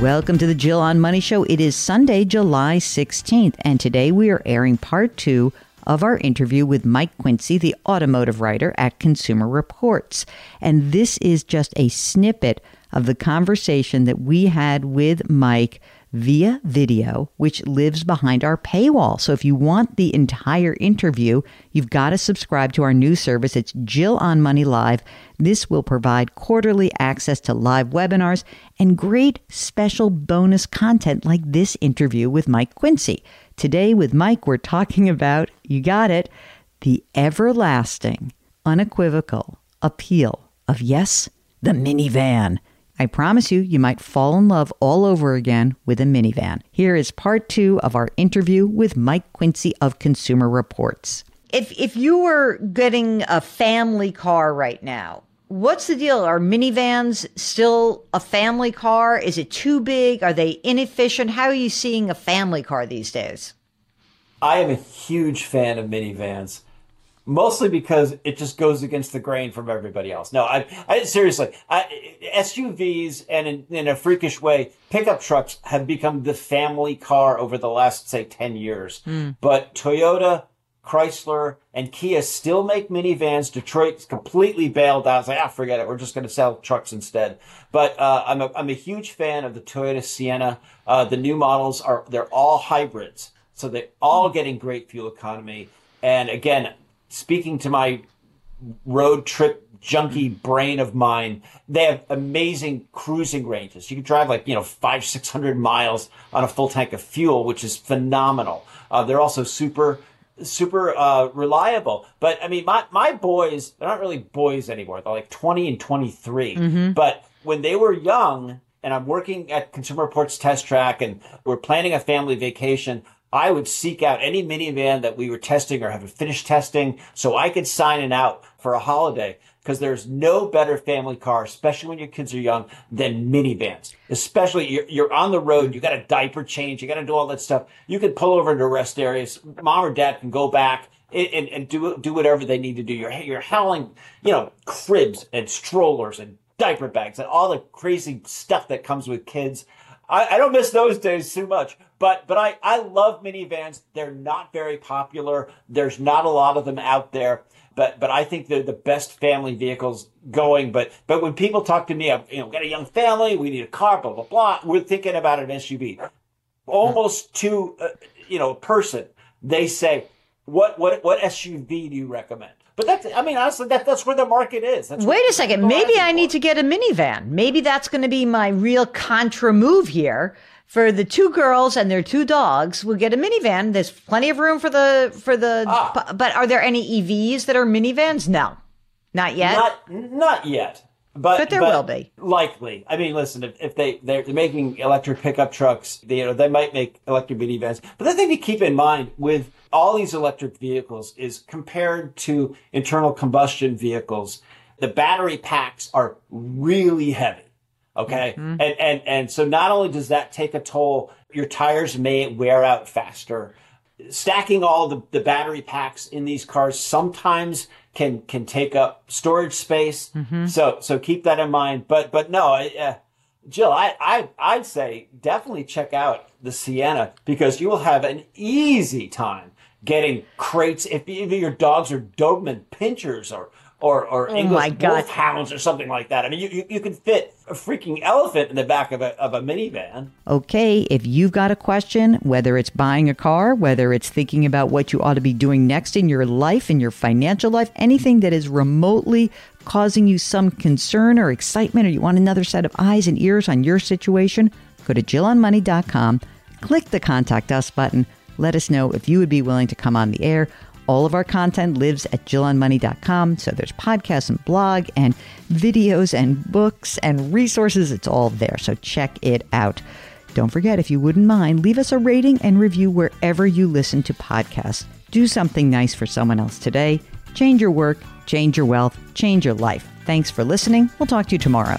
Welcome to the Jill on Money Show. It is Sunday, July 16th, and today we are airing part two of our interview with Mike Quincy, the automotive writer at Consumer Reports. And this is just a snippet of the conversation that we had with Mike via video, which lives behind our paywall. So if you want the entire interview, you've got to subscribe to our new service. It's Jill on Money Live. This will provide quarterly access to live webinars and great special bonus content like this interview with Mike Quincy. Today with Mike, we're talking about, you got it, the everlasting, unequivocal appeal of yes, the minivan. I promise you, you might fall in love all over again with a minivan. Here is part two of our interview with Mike Quincy of Consumer Reports. If, if you were getting a family car right now, what's the deal? Are minivans still a family car? Is it too big? Are they inefficient? How are you seeing a family car these days? I am a huge fan of minivans mostly because it just goes against the grain from everybody else. No, I, I seriously, I, SUVs and in, in, a freakish way, pickup trucks have become the family car over the last say ten years. Mm. But Toyota, Chrysler, and Kia still make minivans. Detroit's completely bailed out. It's like, ah, forget it. We're just going to sell trucks instead. But uh, I'm a I'm a huge fan of the Toyota Sienna. Uh, the new models are they're all hybrids, so they're all getting great fuel economy. And again, speaking to my road trip junkie brain of mine, they have amazing cruising ranges. You can drive like, you know, five, 600 miles on a full tank of fuel, which is phenomenal. Uh, they're also super, super, uh, reliable. But I mean, my, my boys, they're not really boys anymore. They're like 20 and 23. Mm-hmm. But when they were young, and I'm working at Consumer Reports Test Track and we're planning a family vacation, I would seek out any minivan that we were testing or haven't finished testing so I could sign it out for a holiday because there's no better family car, especially when your kids are young, than minivans. Especially you're, you're on the road, you got a diaper change, you got to do all that stuff. You can pull over into rest areas. Mom or dad can go back and, and, do do whatever they need to do. You're you're hauling, you know, cribs and strollers and diaper bags and all the crazy stuff that comes with kids. I, I don't miss those days too much. But but I, I love minivans. They're not very popular. There's not a lot of them out there. But but I think they're the best family vehicles going. But but when people talk to me, you know, got a young family, we need a car, blah blah blah. We're thinking about an SUV. Almost to uh, you know a person, they say, what what what SUV do you recommend? But that's, I mean, honestly, that, that's where the market is. That's Wait a second. Maybe I need to get a minivan. Maybe that's going to be my real contra move here for the two girls and their two dogs. We'll get a minivan. There's plenty of room for the for the. Ah. But are there any EVs that are minivans? No, not yet. Not not yet. But, but there but will be likely. I mean, listen, if, if they they're making electric pickup trucks, they, you know, they might make electric minivans. But the thing to keep in mind with all these electric vehicles is compared to internal combustion vehicles, the battery packs are really heavy. Okay. Mm-hmm. And, and, and so not only does that take a toll, your tires may wear out faster. Stacking all the, the battery packs in these cars sometimes can, can take up storage space. Mm-hmm. So, so keep that in mind. But, but no, uh, Jill, I, I, I'd say definitely check out the Sienna because you will have an easy time getting crates. If either your dogs are Doberman pinschers or, or or Oh English wolfhounds or something like that. I mean, you, you you can fit a freaking elephant in the back of a of a minivan. Okay, if you've got a question, whether it's buying a car, whether it's thinking about what you ought to be doing next in your life, in your financial life, anything that is remotely causing you some concern or excitement, or you want another set of eyes and ears on your situation, go to JillOnMoney.com, click the Contact Us button, let us know if you would be willing to come on the air. All of our content lives at JillOnMoney.com. So there's podcasts and blog and videos and books and resources. It's all there. So check it out. Don't forget, if you wouldn't mind, leave us a rating and review wherever you listen to podcasts. Do something nice for someone else today. Change your work, change your wealth, change your life. Thanks for listening. We'll talk to you tomorrow.